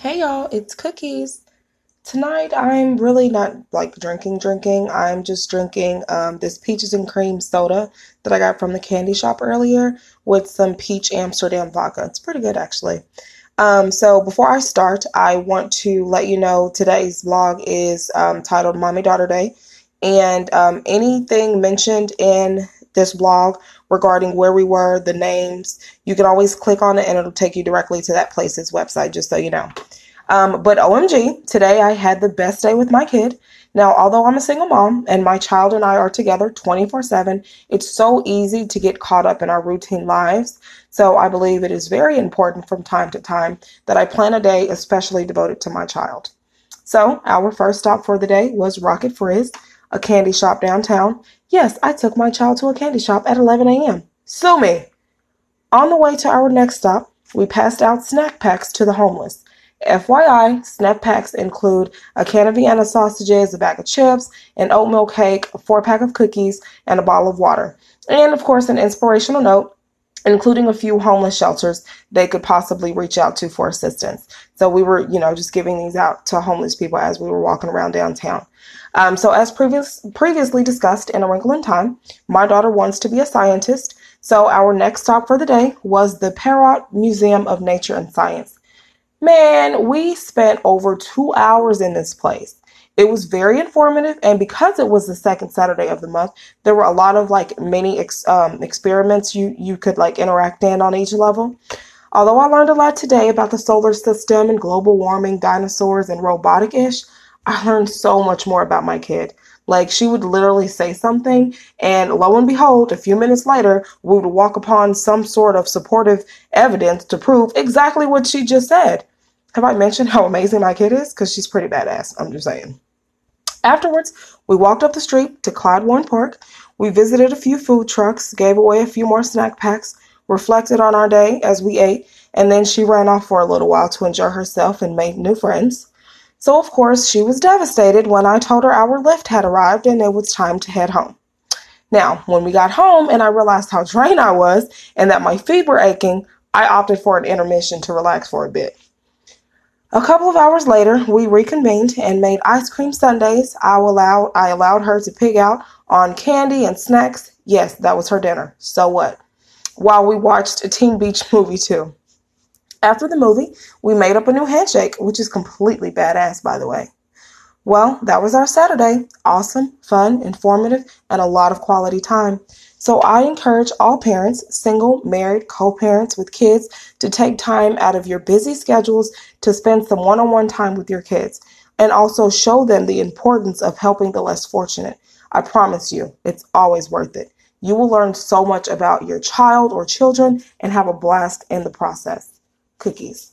Hey y'all, it's Cookeez. Tonight I'm really not like drinking drinking. I'm just drinking um, this peaches and cream soda that I got from the candy shop earlier with some peach Amsterdam vodka. It's pretty good actually. Um, so before I start, I want to let you know today's vlog is um, titled Mommy Daughter Day. And um, anything mentioned in this blog regarding where we were, the names, you can always click on it and it'll take you directly to that place's website, just so you know. Um, but OMG, today I had the best day with my kid. Now, although I'm a single mom and my child and I are together 24 7, it's so easy to get caught up in our routine lives. So I believe it is very important from time to time that I plan a day especially devoted to my child. So our first stop for the day was Rocket Fizz, a candy shop downtown. Yes, I took my child to a candy shop at 11 a.m. Sue me. On the way to our next stop, we passed out snack packs to the homeless. FYI, snack packs include a can of Vienna sausages, a bag of chips, an oatmeal cake, a four pack of cookies, and a bottle of water. And of course, an inspirational note, including a few homeless shelters they could possibly reach out to for assistance. So we were, you know, just giving these out to homeless people as we were walking around downtown. Um, so as previous, previously discussed in A Wrinkle in Time, my daughter wants to be a scientist. So our next stop for the day was the Perot Museum of Nature and Science. Man, we spent over two hours in this place. It was very informative, and because it was the second Saturday of the month, there were a lot of like mini ex- um, experiments you you could like interact in on each level. Although I learned a lot today about the solar system and global warming, dinosaurs, and robotic ish, I learned so much more about my kid. Like she would literally say something, and lo and behold, a few minutes later, we would walk upon some sort of supportive evidence to prove exactly what she just said. Have I mentioned how amazing my kid is? Because she's pretty badass. I'm just saying. Afterwards, we walked up the street to Clyde Warren Park. We visited a few food trucks, gave away a few more snack packs, reflected on our day as we ate, and then she ran off for a little while to enjoy herself and made new friends. So, of course, she was devastated when I told her our Lyft had arrived and it was time to head home. Now, when we got home and I realized how drained I was and that my feet were aching, I opted for an intermission to relax for a bit. A couple of hours later, we reconvened and made ice cream sundaes. I allowed I allowed her to pig out on candy and snacks. Yes, that was her dinner. So what? While we watched a Teen Beach movie too. After the movie, we made up a new handshake, which is completely badass, by the way. Well, that was our Saturday. Awesome, fun, informative, and a lot of quality time. So I encourage all parents, single, married, co parents with kids, to take time out of your busy schedules to spend some one on one time with your kids and also show them the importance of helping the less fortunate. I promise you, it's always worth it. You will learn so much about your child or children and have a blast in the process. Cookeez.